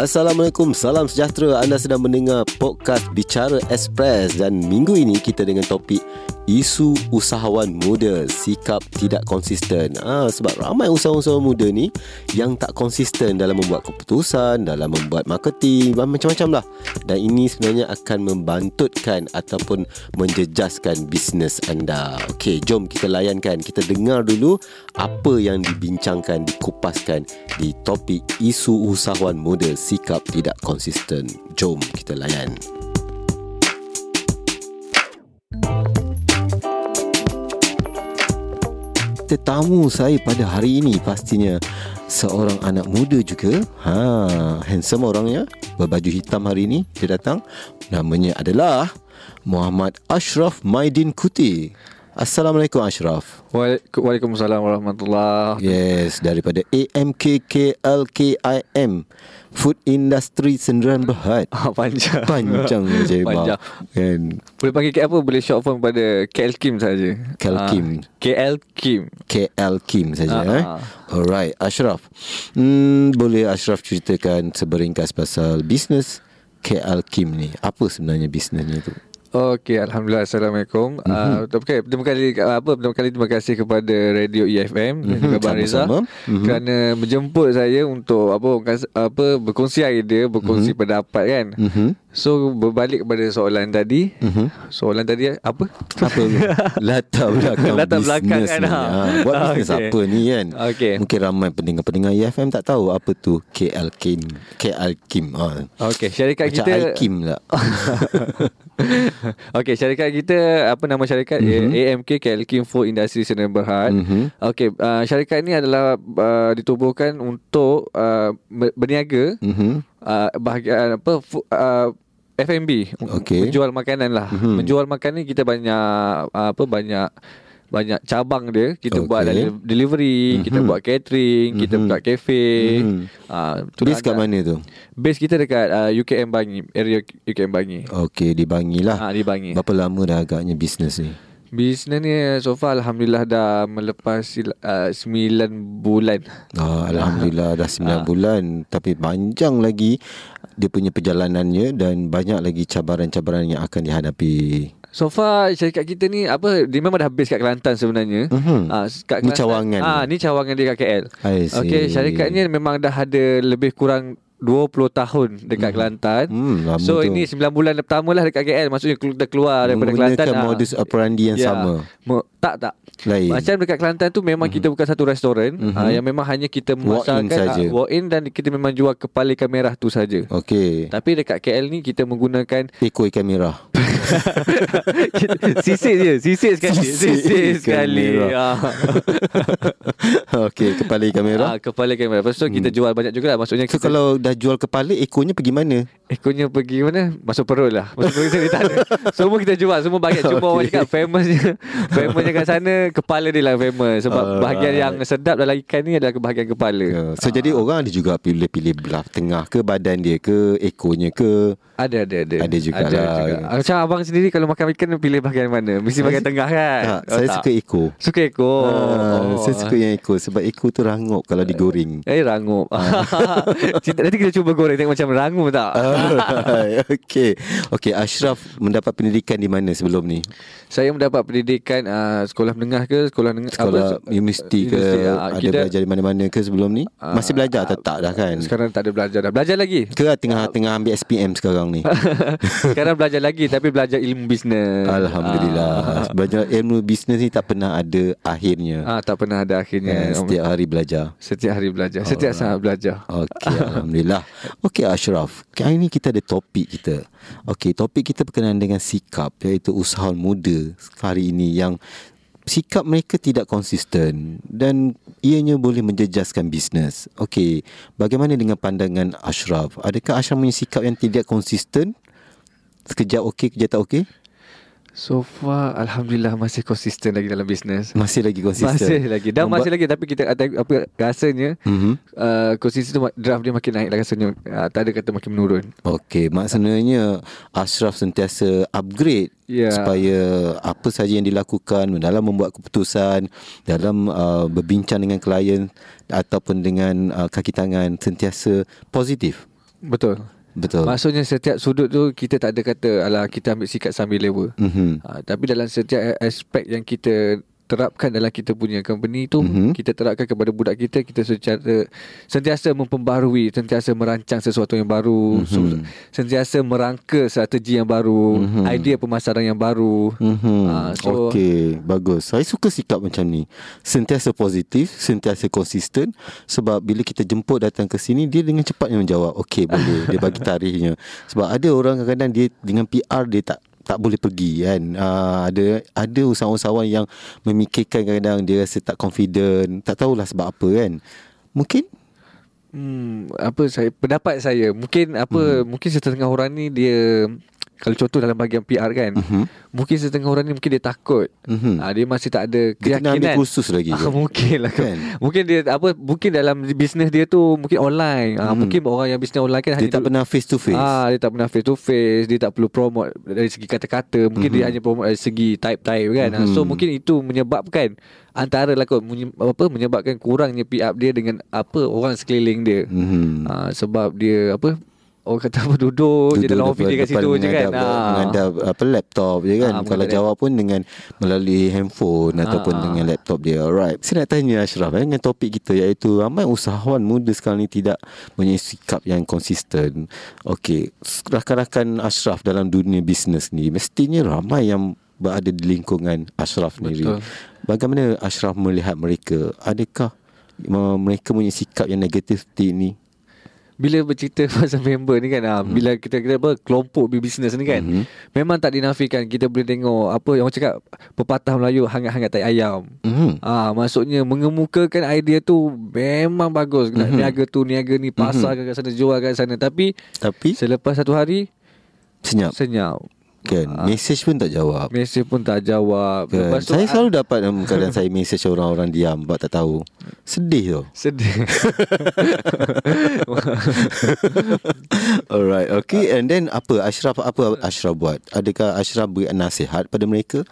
Assalamualaikum, salam sejahtera. Anda sedang mendengar podcast Bicara Express dan minggu ini kita dengan topik isu usahawan muda sikap tidak konsisten. Ah sebab ramai usahawan-usahawan muda ni yang tak konsisten dalam membuat keputusan, dalam membuat marketing, macam-macam lah. Dan ini sebenarnya akan membantutkan ataupun menjejaskan bisnes anda. Okey, jom kita layankan. Kita dengar dulu apa yang dibincangkan, dikupaskan di topik isu usahawan muda sikap tidak konsisten. Jom kita layan. Tetamu saya pada hari ini pastinya seorang anak muda juga. Ha, handsome orangnya, berbaju hitam hari ini dia datang. Namanya adalah Muhammad Ashraf Maidin Kuti. Assalamualaikum Ashraf. Waalaikumsalam warahmatullahi. Yes, daripada AMKKLKIM. Food Industry Sendirian Berhad. Oh, Panjang. Panjang je Panjang. Kan. Boleh panggil KL apa? Boleh short form pada KL Kim saja. KL ah, Kim. KL Kim. KL Kim saja uh, eh? Alright Ashraf. Hmm, Boleh Ashraf ceritakan Seberingkas pasal Bisnes KL Kim ni? Apa sebenarnya bisnesnya tu Okey, alhamdulillah. Assalamualaikum. Mm-hmm. Uh, okay, pertama kali apa pertama kali terima kasih kepada Radio EFM mm-hmm. dan juga Bang Reza mm-hmm. kerana menjemput saya untuk apa apa berkongsi idea, berkongsi mm-hmm. pendapat kan. Mm-hmm. So berbalik kepada soalan tadi. Mm-hmm. Soalan tadi apa? Apa? Latar belakang Latar belakang kan. Ha. Ha. Buat bisnes okay. apa ni kan? Okay. Mungkin ramai pendengar-pendengar EFM tak tahu apa tu KL Kim. KL Kim. Ha. Okey, syarikat Macam kita Macam Kim lah. Okey, syarikat kita apa nama syarikat? Mm-hmm. AMK KL Kim Food Industry Sdn Berhad. Mm-hmm. Okey, uh, syarikat ini adalah uh, ditubuhkan untuk uh, berniaga mm-hmm. Uh, bahagian apa uh, F&B okay. menjual makanan lah. Mm-hmm. Menjual makanan kita banyak uh, apa banyak banyak cabang dia kita okay. buat delivery mm-hmm. kita buat catering mm-hmm. kita buat cafe mm-hmm. uh, base kat mana tu base kita dekat uh, UKM Bangi area UKM Bangi okey di Bangi lah uh, di Bangi berapa lama dah agaknya bisnes ni Bisnes ni so far Alhamdulillah dah melepas uh, 9 bulan oh, Alhamdulillah dah 9 uh. bulan Tapi panjang lagi dia punya perjalanannya Dan banyak lagi cabaran-cabaran yang akan dihadapi So far syarikat kita ni apa dia memang dah habis kat Kelantan sebenarnya. Mm-hmm. Ah kat Kelantan. Ni cawangan. Ah ni cawangan dia kat KL. Okey syarikatnya memang dah ada lebih kurang 20 tahun dekat hmm. Kelantan. Hmm, so tu. ini 9 bulan pertama lah dekat KL. Maksudnya kita keluar daripada Kelantan. Menggunakan modus operandi yang ya. sama. Mo- tak tak. Lain. Macam dekat Kelantan tu memang hmm. kita bukan satu restoran hmm. uh, yang memang hanya kita memasarkan walk in, uh, walk in dan kita memang jual kepala ikan merah tu saja. Okey. Tapi dekat KL ni kita menggunakan Peko ikan merah. sisir je, sisir sekali. Sisir, sisir sekali. Okey, kepala ikan merah. Uh, kepala ikan merah. Lepas tu hmm. kita jual banyak juga lah. Maksudnya so, kita kalau dah jual kepala, ekornya pergi mana? Ekornya pergi mana? Masuk perut lah. Masuk perut kita tak ada. Semua kita jual, semua bagian cuma okay. orang cakap famous famous kat sana kepala dia lah famous sebab uh, bahagian yang sedap dalam ikan ni adalah bahagian kepala. Uh, so uh. jadi orang ada juga pilih-pilih belah tengah ke badan dia ke ekornya ke ada ada ada. Ada juga ada lah. Juga. Macam abang sendiri kalau makan ikan pilih bahagian mana? Mesti bahagian tengah kan? Ha, oh, saya tak. suka ekor. Suka ekor. Ha, oh. Saya suka yang ekor sebab ekor tu rangup kalau digoreng. Eh rangup. Nanti kita cuba goreng tengok macam rangup tak? Okey. Okey, Ashraf mendapat pendidikan di mana sebelum ni? Saya mendapat pendidikan uh, sekolah menengah ke sekolah menengah sekolah apa? universiti ke universiti, uh, ada kita, belajar di mana-mana ke sebelum ni? Uh, Masih belajar atau uh, tak dah kan? Sekarang tak ada belajar dah. Belajar lagi? Ke tengah uh, tengah ambil SPM sekarang ni. Sekarang belajar lagi tapi belajar ilmu bisnes. Alhamdulillah. Ah. Belajar ilmu bisnes ni tak pernah ada akhirnya. Ah tak pernah ada akhirnya. Eh, setiap hari belajar. Setiap hari belajar. Setiap saat belajar. Okey, alhamdulillah. Okey Ashraf, kali kita ada topik kita. Okey, topik kita berkenaan dengan sikap iaitu usahawan muda hari ini yang sikap mereka tidak konsisten dan ianya boleh menjejaskan bisnes. Okey, bagaimana dengan pandangan Ashraf? Adakah Ashraf punya sikap yang tidak konsisten? Sekejap okey, kejap tak okey? So far Alhamdulillah Masih konsisten lagi dalam bisnes Masih lagi konsisten Masih lagi Dan masih lagi Tapi kita apa Rasanya mm-hmm. uh, Konsisten tu Draft dia makin naik lah rasanya uh, Tak ada kata makin menurun Okay Maksudnya Ashraf sentiasa Upgrade yeah. Supaya Apa saja yang dilakukan Dalam membuat keputusan Dalam uh, Berbincang dengan klien Ataupun dengan uh, Kaki tangan Sentiasa Positif Betul. Betul. Maksudnya setiap sudut tu kita tak ada kata alah kita ambil sikat sambil lewa. Mhm. Ha, tapi dalam setiap aspek yang kita terapkan dalam kita punya company tu Mhm. kita terapkan kepada budak kita kita secara sentiasa memperbaharui sentiasa merancang sesuatu yang baru so, Mhm. sentiasa merangka strategi yang baru Mhm. idea pemasaran yang baru Mhm. Ah, so- Okey, bagus. Saya suka sikap macam ni. Sentiasa positif, sentiasa konsisten sebab bila kita jemput datang ke sini dia dengan cepatnya menjawab, okey boleh. dia bagi tarikhnya. Sebab ada orang kadang-kadang dia dengan PR dia tak tak boleh pergi kan. Uh, ada ada usahawan-usahawan yang memikirkan kadang-kadang dia rasa tak confident, tak tahulah sebab apa kan. Mungkin Hmm, apa saya pendapat saya mungkin apa Hmm. mungkin setengah orang ni dia kalau contoh dalam bahagian PR kan Mhm. mungkin setengah orang ni mungkin dia takut Mhm. ah, dia masih tak ada dia kena ambil keyakinan kursus lagi ke? mungkin lah Kan? Mungkin dia apa Mungkin dalam bisnes dia tu Mungkin online ah, Hmm. Mungkin orang yang bisnes online kan Dia tak duduk- pernah face to face. Ah, dia tak pernah face to face, dia tak perlu promote dari segi kata-kata. Mungkin Mhm. dia hanya promote dari segi type-type kan. Ah, So mungkin itu menyebabkan antara lah kot apa menyebabkan kurangnya pick up dia dengan apa orang sekeliling dia. Mhm. Ah, sebab dia apa orang kata apa duduk, je dalam office dia kat situ je kan. menghadap, menghadap apa laptop je kan. Ah, Kalau jawab pun dengan melalui handphone Ah, ataupun ah. dengan laptop dia. Alright. Saya nak tanya Ashraf eh, dengan topik kita iaitu ramai usahawan muda sekarang ni tidak punya sikap yang konsisten. Okey, rakan-rakan Ashraf dalam dunia bisnes ni mestinya ramai yang berada di lingkungan Ashraf sendiri. Bagaimana Ashraf melihat mereka? Adakah mereka punya sikap yang negatif ni bila bercerita pasal member ni kan ah, bila kita kita apa kelompok bisnes ni kan Mhm. memang tak dinafikan kita boleh tengok apa yang orang cakap pepatah Melayu hangat-hangat tai ayam Mhm. Ah, maksudnya mengemukakan idea tu memang bagus. Nak Mhm. niaga tu, niaga ni, pasar kat sana, jual kat sana. Tapi Tapi selepas satu hari, senyap senyap. Kan. Ah. Mesej pun tak jawab. Mesej pun tak jawab. Kan? Lepas tu, Saya selalu dapat um, kadang saya mesej orang-orang diam sebab tak tahu. Sedih tu. Sedih. Alright, okay. And then apa Ashraf apa Ashraf buat? Adakah Ashraf beri nasihat pada mereka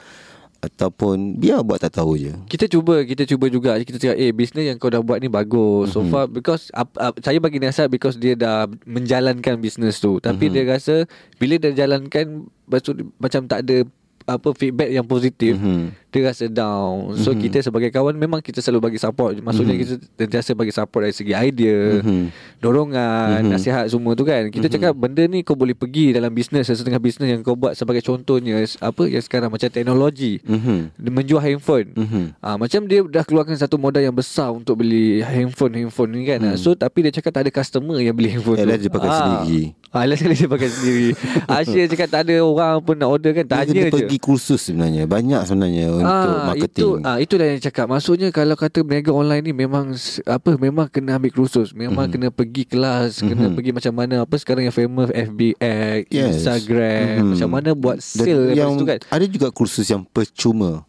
ataupun biar buat tak tahu je? kita cuba kita cuba juga kita cakap eh bisnes yang kau dah buat ni bagus so Mhm. far because up, up, saya bagi nasihat because dia dah menjalankan bisnes tu tapi Mhm. dia rasa bila dia jalankan lepas tu macam tak ada apa feedback yang positif Mhm. Dia rasa down so Mhm. kita sebagai kawan memang kita selalu bagi support maksudnya Mhm. kita sentiasa bagi support dari segi idea Mhm. dorongan Mhm. nasihat semua tu kan kita Mhm. cakap benda ni kau boleh pergi dalam bisnes setengah bisnes yang kau buat sebagai contohnya apa yang sekarang macam teknologi Mhm. dia menjual handphone Mhm. Ah macam dia dah keluarkan satu modal yang besar untuk beli handphone handphone ni kan. Hmm. So tapi dia cakap tak ada customer yang beli handphone Yalah, tu. dia pakai sendiri. Ah last kali dia pakai sendiri. Asyik cakap tak ada orang pun nak order kan Dia tanya kena je. pergi kursus sebenarnya. Banyak sebenarnya untuk marketing. Itu, ah, itulah yang cakap. Maksudnya kalau kata berniaga online ni memang apa memang kena ambil kursus, memang Mhm. kena pergi kelas, kena Mhm. pergi macam mana apa sekarang yang famous FB Ads, Yes. Instagram, Mhm. macam mana buat Dan sale daripada yang situ kan. ada juga kursus yang percuma.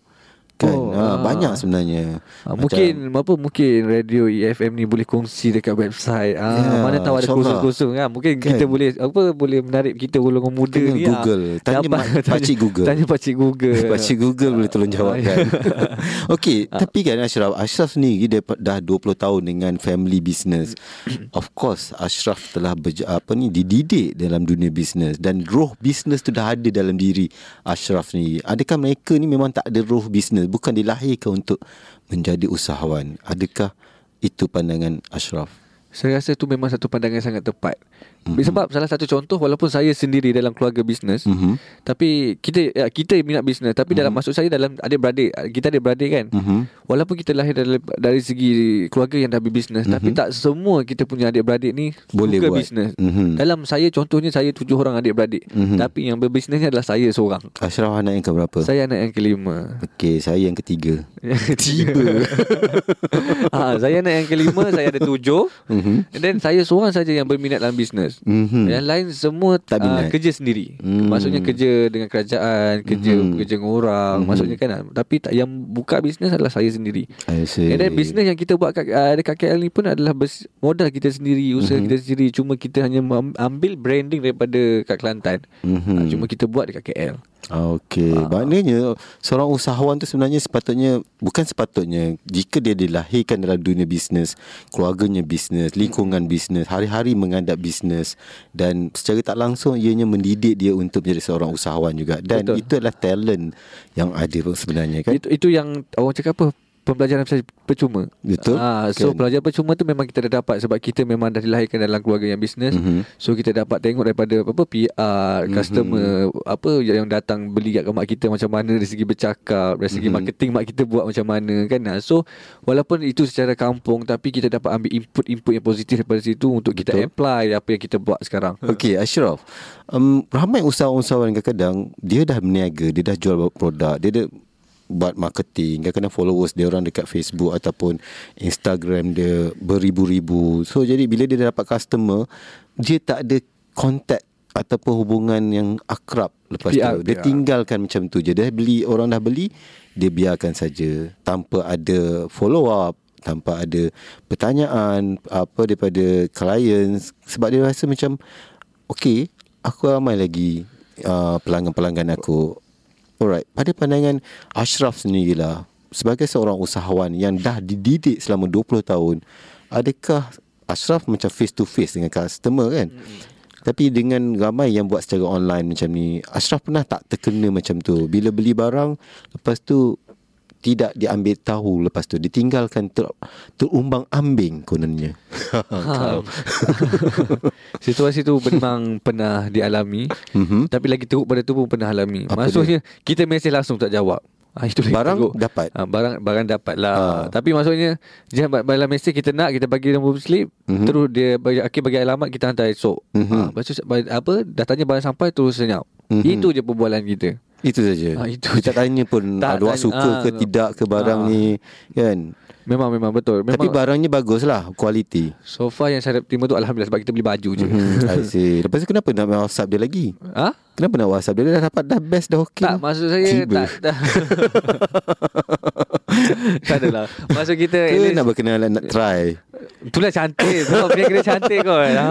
Kan? Oh, ha, ah. banyak sebenarnya. Ah, Macam- mungkin apa mungkin radio EFM ni boleh kongsi dekat website. Ah Ya, mana tahu ada kursus-kursus kan. Mungkin Kan? kita boleh apa boleh menarik kita golongan muda Tanya ni. ah. Google. Tanya Dapat- mak- pakcik Google. Tanya pakcik Google. Pakcik Google boleh tolong jawab Ah, kan ya. Okey Tapi kan Ashraf Ashraf sendiri dia dah 20 tahun dengan family business Of course Ashraf telah berja, apa ni dididik dalam dunia bisnes Dan roh bisnes tu dah ada dalam diri Ashraf ni Adakah mereka ni memang tak ada roh bisnes Bukan dilahirkan untuk menjadi usahawan. Adakah itu pandangan Ashraf Saya rasa tu memang satu pandangan yang sangat tepat. Mhm. Mm-hmm. Sebab salah satu contoh walaupun saya sendiri dalam keluarga bisnes, Mhm. tapi kita ya, kita minat bisnes tapi dalam maksud saya dalam adik-beradik, kita adik-beradik kan. Mhm. Walaupun kita lahir dari, dari segi keluarga yang dah berbisnes Mhm. tapi tak semua kita punya adik-beradik ni Boleh suka buat. bisnes. Mhm. Dalam saya contohnya saya tujuh orang adik-beradik Mhm. tapi yang berbisnes ni adalah saya seorang. Ashraf anak yang keberapa? Saya anak yang kelima. Okey saya yang ketiga Tiba. ha, saya anak yang kelima, saya ada tujuh. Mhm. And then saya seorang saja yang berminat dalam bisnes. Mhm. Yang lain semua Tak uh, kerja sendiri. Hmm. Maksudnya kerja dengan kerajaan, kerja Mhm. kerja dengan orang, Mhm. maksudnya kan. ah. Tapi tak, yang buka bisnes adalah saya sendiri. I see. And then bisnes yang kita buat kat, uh, dekat KL ni pun adalah bers, modal kita sendiri, usaha Mhm. kita sendiri. Cuma kita hanya am- ambil branding daripada kat Kelantan. Mhm. Uh, cuma kita buat dekat KL. Okey, uh. maknanya seorang usahawan tu sebenarnya sepatutnya bukan sepatutnya jika dia dilahirkan dalam dunia bisnes, keluarganya bisnes, lingkungan bisnes, hari-hari mengadap bisnes dan secara tak langsung ianya mendidik dia untuk menjadi seorang usahawan juga dan Betul. itu adalah talent yang ada sebenarnya kan. Itu itu yang orang cakap apa? Pembelajaran percuma. Betul. Ha, so kan. pelajaran percuma tu memang kita dah dapat sebab kita memang dah dilahirkan dalam keluarga yang bisnes. Mm-hmm. So kita dapat tengok daripada apa PR, mm-hmm. customer apa yang datang beli kat mak kita macam mana dari segi bercakap, dari segi mm-hmm. marketing mak kita buat macam mana kan. So walaupun itu secara kampung tapi kita dapat ambil input-input yang positif daripada situ untuk kita apply apa yang kita buat sekarang. Okey, Ashraf. Um, ramai usahawan-usahawan kadang-kadang dia dah berniaga, dia dah jual produk, dia dah buat marketing. Kadang-kadang followers dia orang dekat Facebook ataupun Instagram dia beribu-ribu. So jadi bila dia dapat customer dia tak ada contact ataupun hubungan yang akrab lepas PR, tu dia PR. tinggalkan macam tu je. Dia beli orang dah beli dia biarkan saja. Tanpa ada follow up tanpa ada pertanyaan apa daripada clients. Sebab dia rasa macam okey aku ramai lagi uh, pelanggan-pelanggan aku Alright, pada pandangan Ashraf sendirilah sebagai seorang usahawan yang dah dididik selama 20 tahun, adakah Ashraf macam face to face dengan customer kan? Mm-hmm. Tapi dengan ramai yang buat secara online macam ni, Ashraf pernah tak terkena macam tu? Bila beli barang, lepas tu tidak diambil tahu lepas tu ditinggalkan ter, terumbang ambing kononnya. Ha. Situasi tu memang pernah dialami. Mm-hmm. Tapi lagi teruk pada tu pun pernah alami. Apa maksudnya dia? kita mesej langsung tak jawab. Ha, itu barang teruk. dapat. Ha, barang barang dapat lah. Ha. Tapi maksudnya dia dalam mesej kita nak kita bagi nombor slip mm-hmm. terus dia bagi akhir bagi alamat kita hantar esok. Mm-hmm. Ha, apa dah tanya barang sampai terus senyap. Mm-hmm. Itu je perbualan kita. Itu saja. Ha, itu Kita tanya pun tak ada suka ha, ke tidak ke barang ha. ni kan. Memang memang betul. Memang, Tapi barangnya bagus lah Kualiti So far yang saya terima tu Alhamdulillah Sebab kita beli baju je mm-hmm. I see Lepas tu kenapa nak whatsapp dia lagi ha? Kenapa nak whatsapp dia dah dapat Dah best dah okay Tak maksud saya Tiba. Tak, tak. tak adalah Maksud kita Ke nak berkenalan Nak try? Itulah cantik. Kau perniaga cantik kau ha.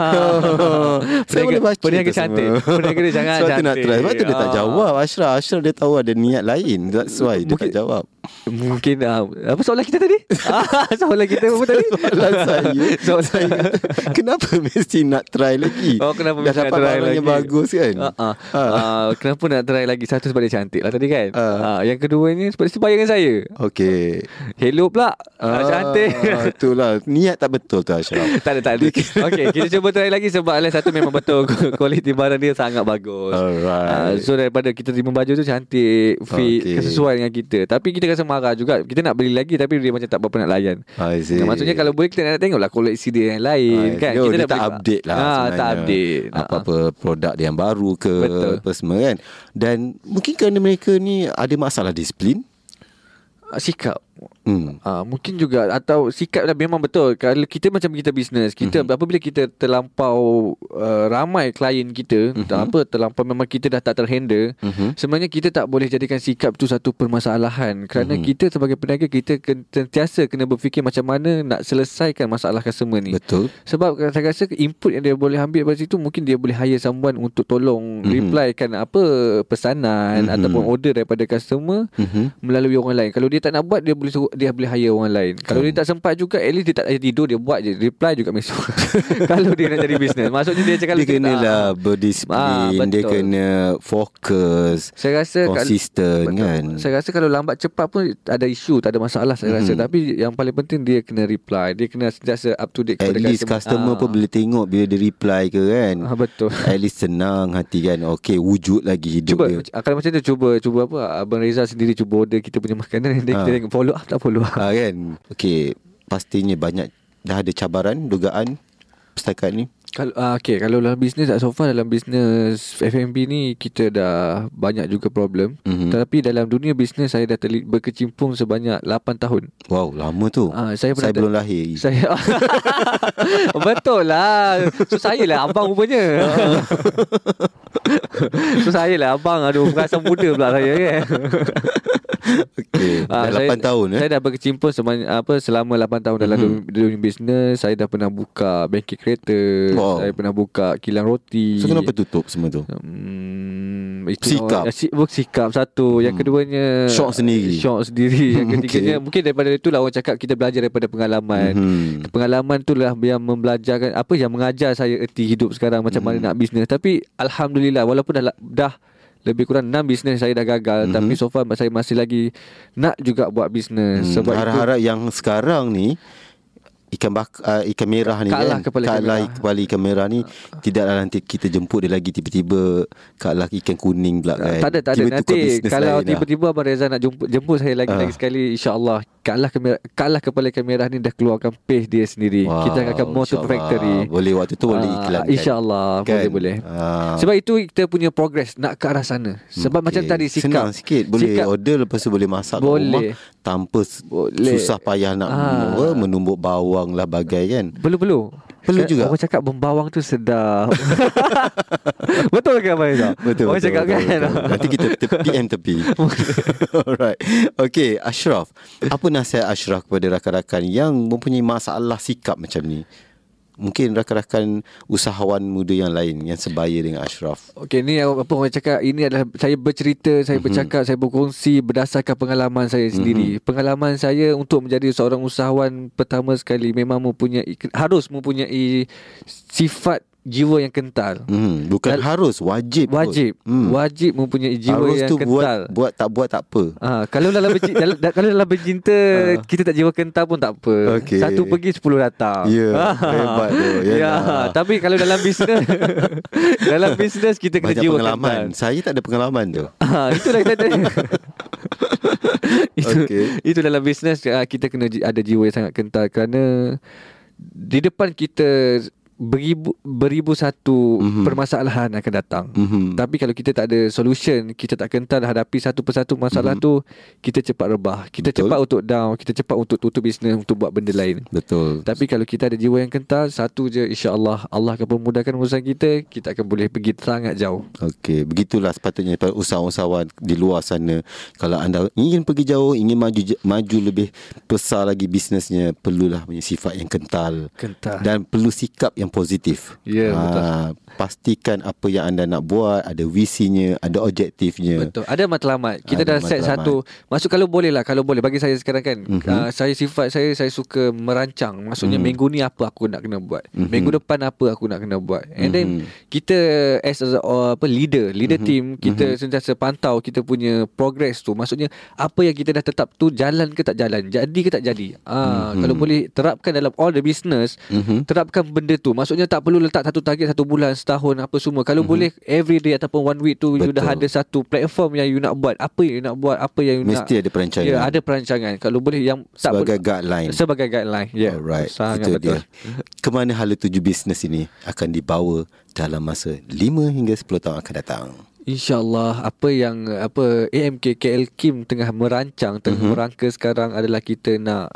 Saya boleh baca Perniaga cantik. Perniaga dia jangan Sebab cantik tu nak try. Sebab tu dia tak jawab Ashraf. Ashraf dia tahu ada niat lain. That's why dia tak jawab Mungkin uh, Apa soalan kita tadi? soalan kita apa tadi? Soalan saya Soalan saya Kenapa mesti nak try lagi? Oh kenapa mesti nak try lagi? bagus kan? Uh-uh. Uh. Uh, kenapa nak try lagi? Satu sebab dia cantik lah tadi kan? Uh. Uh, yang kedua ni sebab dia sebaya dengan saya Okay Hello pula uh, Cantik Itulah Niat tak betul tu Ashraf Tak ada tak ada Okay kita cuba try lagi Sebab lain satu memang betul Kualiti barang dia sangat bagus Alright uh, So daripada kita terima baju tu cantik Fit okay. Sesuai dengan kita Tapi kita rasa marah juga. Kita nak beli lagi Tapi dia macam tak berapa nak layan. Nah, Maksudnya kalau boleh Kita nak tengok lah Koleksi dia yang lain kan? Yo, Kita dia tak update lah ha, Tak update. Apa-apa ha. produk dia yang baru ke Betul. Apa semua kan? Dan mungkin kerana mereka ni Ada masalah disiplin? Sikap Hmm. Uh, mungkin juga atau sikap dah memang betul kalau kita macam kita bisnes kita mm-hmm. apabila kita terlampau uh, ramai klien kita mm-hmm. tak apa terlampau memang kita dah tak terhandle mm-hmm. sebenarnya kita tak boleh jadikan sikap tu satu permasalahan kerana mm-hmm. kita sebagai peniaga kita sentiasa kena berfikir macam mana nak selesaikan masalah customer ni betul sebab saya rasa input yang dia boleh ambil dari situ mungkin dia boleh hire someone untuk tolong mm-hmm. replykan apa pesanan mm-hmm. ataupun order daripada customer mm-hmm. melalui orang lain kalau dia tak nak buat dia boleh suruh dia boleh hire orang lain. Kalau dia tak sempat juga, at least dia tak ada tidur, dia buat je. Reply juga mesej. kalau dia nak jadi bisnes. Maksudnya dia cakap... Dia kena lah berdisiplin, ah, dia kena fokus, saya rasa konsisten kal- kan. Saya rasa kalau lambat cepat pun ada isu, tak ada masalah saya rasa. Hmm. Tapi yang paling penting dia kena reply. Dia kena sentiasa up to date. At least customer, customer ah. pun boleh tengok bila dia reply ke kan. Ah, betul. At least senang hati kan. Okay, wujud lagi hidup cuba, dia. Kalau macam tu, cuba cuba apa. Abang Reza sendiri cuba order kita punya makanan. Dan ah. kita tengok follow up tak follow up. Ha, kan Okey Pastinya banyak Dah ada cabaran Dugaan Setakat ni kalau uh, okay, kalau dalam bisnes so far dalam bisnes F&B ni kita dah banyak juga problem. Mm-hmm. Tapi dalam dunia bisnes saya dah terli- berkecimpung sebanyak 8 tahun. Wow, lama tu. Uh, saya saya belum lahir. Saya Betul lah. So saya lah abang rupanya. so saya lah abang aduh perasaan muda pula saya kan. okay. Dah uh, 8 saya, tahun eh? Saya dah berkecimpung selama, apa, selama 8 tahun dalam mm-hmm. dunia bisnes Saya dah pernah buka bengkel kereta wow. Saya pernah buka kilang roti So kenapa tutup semua tu? Hmm, itu sikap oh, Sikap satu Yang hmm. keduanya Shock sendiri Shock sendiri Yang ketiganya okay. Mungkin daripada itulah Orang cakap kita belajar daripada pengalaman mm-hmm. Pengalaman tu lah Yang membelajarkan Apa yang mengajar saya Erti hidup sekarang Macam mm-hmm. mana nak bisnes Tapi Alhamdulillah Walaupun dah, dah lebih kurang 6 bisnes saya dah gagal mm-hmm. tapi so far saya masih lagi nak juga buat bisnes mm, sebab harap-harap yang sekarang ni ikan bak uh, ikan merah ni kalah kan kepala kalah kepala ikan merah ni uh, tidaklah nanti kita jemput dia lagi tiba-tiba kalah ikan kuning pula kan. tak ada. Tak ada nanti kalau tiba-tiba abang Reza nak jemput, jemput saya lagi uh. lagi sekali insyaallah kalah kamera kalah kepala kamera ni dah keluarkan page dia sendiri wow, kita akan motor factory boleh waktu tu boleh ah, iklan uh, insyaallah kan? boleh boleh uh. sebab itu kita punya progress nak ke arah sana sebab okay. macam tadi sikap senang sikit boleh sikap. order lepas tu boleh masak boleh. rumah tanpa boleh. susah payah nak uh. menumbuk bawang lah bagai kan perlu-perlu Perlu juga. Orang cakap bembawang tu sedap. Betul ke Abang Izzah? Betul Orang betul, cakap betul, kan? betul. Nanti kita PM tepi. Alright. Okay Ashraf. Apa nasihat Ashraf kepada rakan-rakan Yang mempunyai masalah sikap macam ni mungkin rakan-rakan usahawan muda yang lain yang sebaya dengan Ashraf. Okey ni apa orang cakap ini adalah saya bercerita, saya mm-hmm. bercakap, saya berkongsi berdasarkan pengalaman saya sendiri. Mm-hmm. Pengalaman saya untuk menjadi seorang usahawan pertama sekali memang mempunyai harus mempunyai sifat jiwa yang kental. Hmm, bukan Dal- harus, wajib. Wajib. Hmm. Wajib mempunyai jiwa harus yang kental. Buat, buat tak buat tak apa. Ha, kalau dalam bercinta, dalam, kalau dalam bercinta ha. kita tak jiwa kental pun tak apa. Okay. Satu pergi sepuluh datang. Ya, yeah, hebat tu. Ya, ya tapi kalau dalam bisnes dalam bisnes kita kena Banyak jiwa pengalaman. kental. Saya tak ada pengalaman tu. Ha, itulah kita itu, okay. itu dalam bisnes kita kena ada jiwa yang sangat kental kerana di depan kita beribu beribu satu mm-hmm. permasalahan akan datang. Mm-hmm. Tapi kalau kita tak ada solution, kita tak kental hadapi satu persatu masalah mm-hmm. tu, kita cepat rebah. Kita Betul. cepat untuk down, kita cepat untuk tutup bisnes untuk buat benda lain. Betul. Tapi kalau kita ada jiwa yang kental, satu je insya-Allah Allah akan memudahkan urusan kita, kita akan boleh pergi sangat jauh. Okey, begitulah sepatutnya para usahawan-usahawan di luar sana. Kalau anda ingin pergi jauh, ingin maju maju lebih besar lagi bisnesnya, perlulah punya sifat yang kental. Kental. Dan perlu sikap yang yang positif. Ya, yeah, betul. Pastikan apa yang anda nak buat, ada visinya, ada objektifnya. Betul. Ada matlamat. Kita ada dah matlamat. set satu. Masuk kalau boleh lah, kalau boleh. Bagi saya sekarang kan, mm-hmm. uh, saya sifat saya, saya suka merancang. Maksudnya mm-hmm. minggu ni apa aku nak kena buat. Mm-hmm. Minggu depan apa aku nak kena buat. And mm-hmm. then, mhm. kita as a, uh, apa leader, leader mm-hmm. team, kita mm-hmm. sentiasa pantau kita punya progress tu. Maksudnya, apa yang kita dah tetap tu, jalan ke tak jalan? Jadi ke tak jadi? Uh, mm-hmm. Kalau boleh terapkan dalam all the business, mm-hmm. terapkan benda tu. Maksudnya tak perlu letak satu target satu bulan, setahun apa semua. Kalau mm-hmm. boleh every day ataupun one week tu Betul. you dah ada satu platform yang you nak buat. Apa yang you nak buat, apa yang you Mesti nak Mesti ada perancangan. Ya, ada perancangan. Kalau boleh yang tak sebagai guideline. Sebagai guideline. Ya. Yeah. Alright. Sangat Itu betul. Dia. Kemana hala tuju bisnes ini akan dibawa dalam masa 5 hingga 10 tahun akan datang. InsyaAllah apa yang apa AMK KL Kim tengah merancang tengah mm-hmm. merangka sekarang adalah kita nak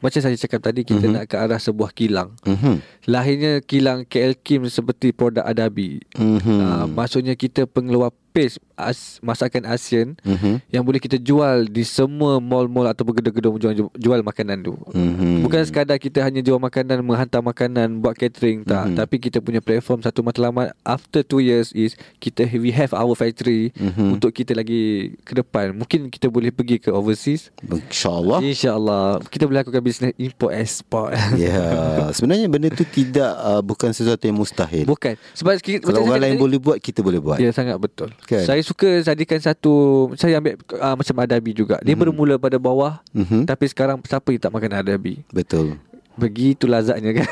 macam saya cakap tadi kita mm-hmm. nak ke arah sebuah kilang. Mm-hmm. Lahirnya kilang KL Kim seperti produk Adabi. Mm-hmm. Uh, maksudnya kita pengeluar paste as, masakan ASEAN mm-hmm. yang boleh kita jual di semua mall-mall atau gedung-gedung jual, jual makanan tu. Mm-hmm. Bukan sekadar kita hanya jual makanan, menghantar makanan, buat catering tak, mm-hmm. tapi kita punya platform satu matlamat after 2 years is kita we have our factory mm-hmm. untuk kita lagi ke depan. Mungkin kita boleh pergi ke overseas. Insya-Allah. Insya-Allah. Kita boleh lakukan bisnes import export. Ya, yeah. sebenarnya benda tu tidak uh, bukan sesuatu yang mustahil. Bukan. Sebab kalau orang lain boleh buat, kita boleh buat. Ya, sangat betul kan? Saya suka jadikan satu Saya ambil uh, macam adabi juga Dia mm-hmm. bermula pada bawah mm-hmm. Tapi sekarang siapa yang tak makan adabi Betul Begitu lazatnya kan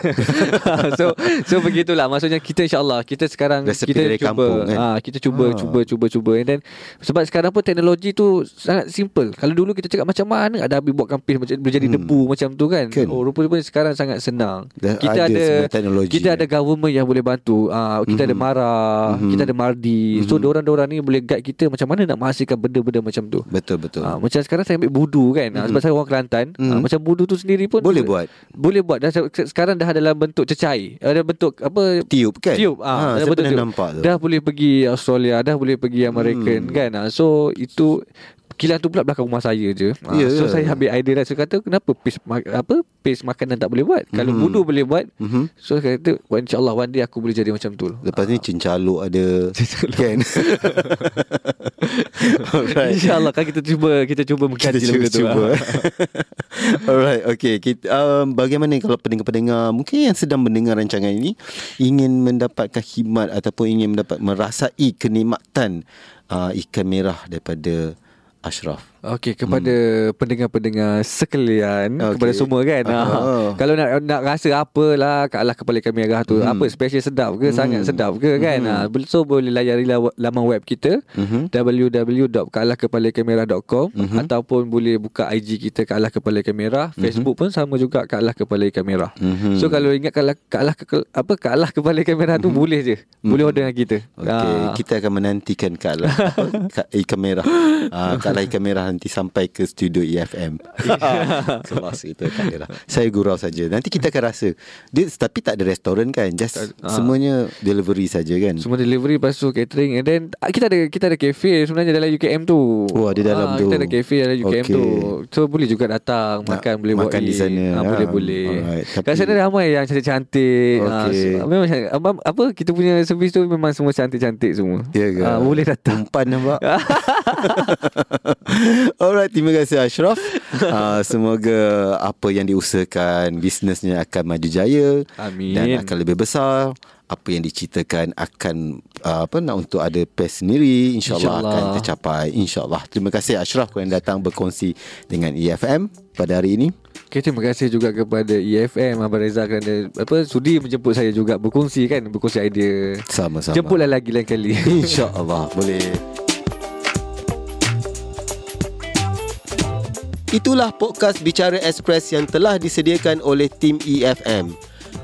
So so begitulah Maksudnya kita insyaAllah Kita sekarang Resepi Kita cuba kampung, kan? ha, Kita cuba ha. Cuba cuba cuba And then Sebab sekarang pun teknologi tu Sangat simple Kalau dulu kita cakap Macam mana ada habis buat kampis Boleh jadi hmm. debu Macam tu kan, kan? Oh rupa-rupanya sekarang Sangat senang Dah Kita ada, Kita ada government Yang boleh bantu ha, Kita hmm. ada Mara hmm. Kita ada Mardi hmm. So orang-orang ni Boleh guide kita Macam mana nak menghasilkan Benda-benda macam tu Betul betul ha, Macam sekarang saya ambil budu kan hmm. Sebab saya orang Kelantan hmm. ha, Macam budu tu sendiri pun Boleh buat Boleh boleh buat. Dah sekarang dah dalam bentuk cecair. Ada bentuk apa? Tiup kan? Tiup ah ha, saya pernah nampak tu. Dah boleh pergi Australia dah boleh pergi Amerika hmm. kan? Ah, so itu kilang tu pula belakang rumah saya je. Ha, Ya, so ya. saya ambil idea lah. Saya kata kenapa ma- apa pace makanan tak boleh buat? Kalau Mhm. budu boleh buat. Mhm. So saya kata "Wah, insyaAllah one day aku boleh jadi macam tu. Lepas ni cincaluk ada Kan Alright InsyaAllah kan kita cuba kita cuba kita mengkaji cuba, tu. cuba. Alright, okay. Kita, um, bagaimana kalau pendengar-pendengar mungkin yang sedang mendengar rancangan ini ingin mendapatkan khidmat ataupun ingin mendapat merasai kenikmatan uh, ikan merah daripada Ashraf. Okey kepada pendengar-pendengar sekalian Hmm. Okey. kepada semua kan. Ah. Ha. Kalau nak nak rasa apalah kat alah kepala ikan merah tu, Hmm. apa special sedap ke, sangat sedap ke kan. Ha. So boleh layari laman web kita Mhm. www.kalakkepalaikanmerah.com Mhm. ataupun boleh buka IG kita Kalah Kepala Ikan Merah. Facebook pun sama juga Kalah Kepala Ikan Merah. Mhm. So kalau ingat Kalah Kalah apa Kalah Kepala Ikan Merah tu boleh je. Boleh order dengan kita. Okey, Ah. kita akan menantikan Kak Lah Kak Ikan Merah uh, Kak Lah Ikan Merah nanti sampai ke studio EFM Kelas itu Kak Merah Saya gurau saja. Nanti kita akan rasa. Dia, Tapi tak ada restoran kan? Just Ah. semuanya delivery saja kan? Semua delivery Lepas tu catering And then ah, Kita ada kita ada cafe. Sebenarnya dalam UKM tu. Oh, ada dalam Ah, tu. Kita ada cafe dalam UKM Okey. tu. So boleh juga datang Nak Makan boleh buat makan di sana, ah, ah. Boleh-boleh Alright, Kat tapi- sana ramai yang cantik-cantik. Ah, Okey. so- Memang apa, apa Kita punya servis tu Memang semua cantik-cantik semua. Ya ke? Ah, Boleh datang. Umpan nampak Alright Terima kasih Ashraf uh, Semoga Apa yang diusahakan Bisnesnya akan maju jaya Amin. Dan akan lebih besar apa yang diceritakan akan uh, apa nak untuk ada pes sendiri insyaallah InsyaAllah. akan tercapai insyaallah terima kasih Ashraf yang datang berkongsi dengan EFM pada hari ini Okay, terima kasih juga kepada EFM Abang Reza kerana apa sudi menjemput saya juga berkongsi kan berkongsi idea. sama-sama Jemputlah lagi lain kali. InsyaAllah Boleh Itulah podcast Bicara Express yang telah disediakan oleh tim EFM.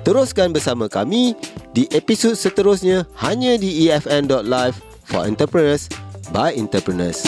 Teruskan bersama kami di episod seterusnya hanya di efm.live for entrepreneurs by entrepreneurs.